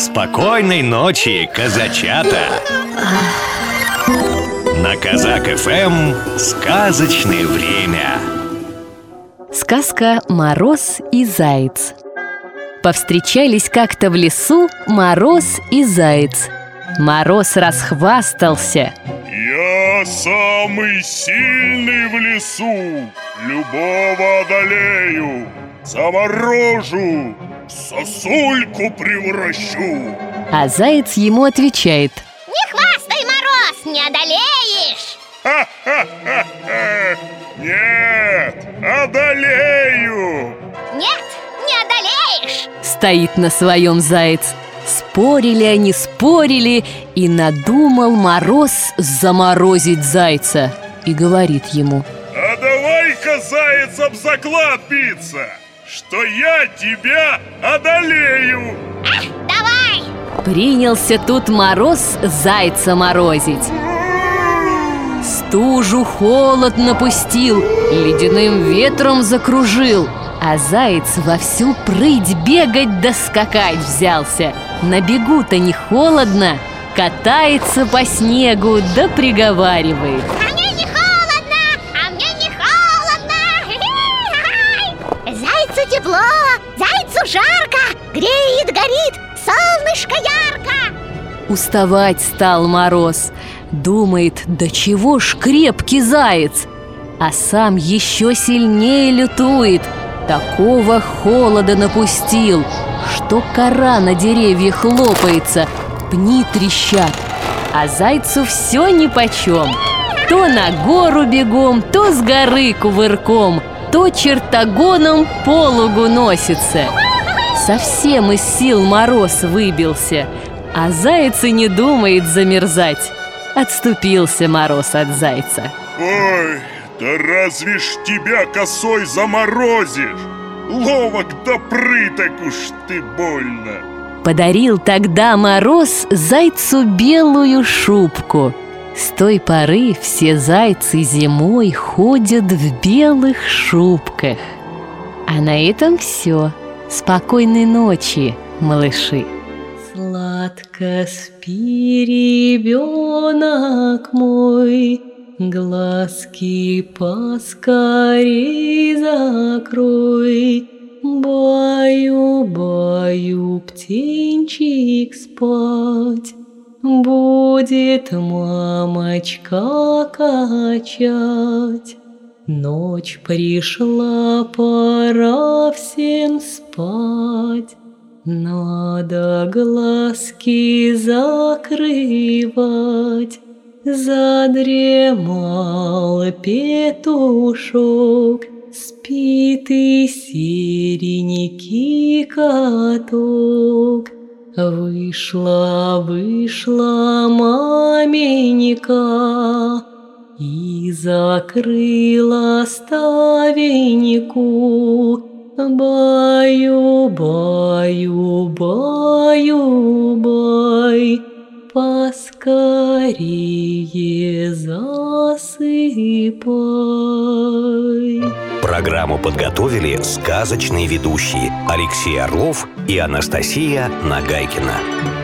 Спокойной ночи, казачата! На Казак ФМ сказочное время. Сказка «Мороз и заяц» Повстречались как-то в лесу Мороз и заяц Мороз расхвастался. Я самый сильный в лесу. Любого одолею. Заморожу, сосульку превращу. А заяц ему отвечает. Не хвастай, Мороз, не одолеешь! Ха-ха-ха-ха! Нет, одолею! Нет, не одолеешь! Стоит на своем заяц. Спорили они, спорили И надумал Мороз заморозить зайца. И говорит ему. А давай-ка, заяц, об заклад биться Что я тебя одолею. Давай, Принялся тут Мороз зайца морозить. Стужу холод напустил, ледяным ветром закружил А заяц во всю прыть бегать да скакать взялся. На бегу-то не холодно, катается по снегу да приговаривает Уставать стал Мороз. Думает, да чего ж крепкий заяц! А сам еще сильнее лютует. Такого холода напустил Что кора на деревьях лопается Пни трещат. А зайцу все нипочем То на гору бегом, то с горы кувырком То чертогоном по лугу носится. Совсем из сил мороз выбился А заяц и не думает замерзать. Отступился мороз от зайца. Ой, да разве ж тебя косой заморозишь? Ловок да прыток уж ты больно. Подарил тогда мороз зайцу белую шубку. С той поры все зайцы зимой ходят в белых шубках. А на этом все. Спокойной ночи, малыши Сладко спи, ребенок мой, Глазки поскорей закрой. Баю, баю, птенчик спать, Будет мамочка качать. Ночь пришла, пора всем спать. Надо глазки закрывать, Задремал петушок, Спит и серенький каток. Вышла, вышла маменька И закрыла ставеньку Баю, баю, баю, бай, поскорее засыпай. Программу подготовили сказочные ведущие Алексей Орлов и Анастасия Нагайкина.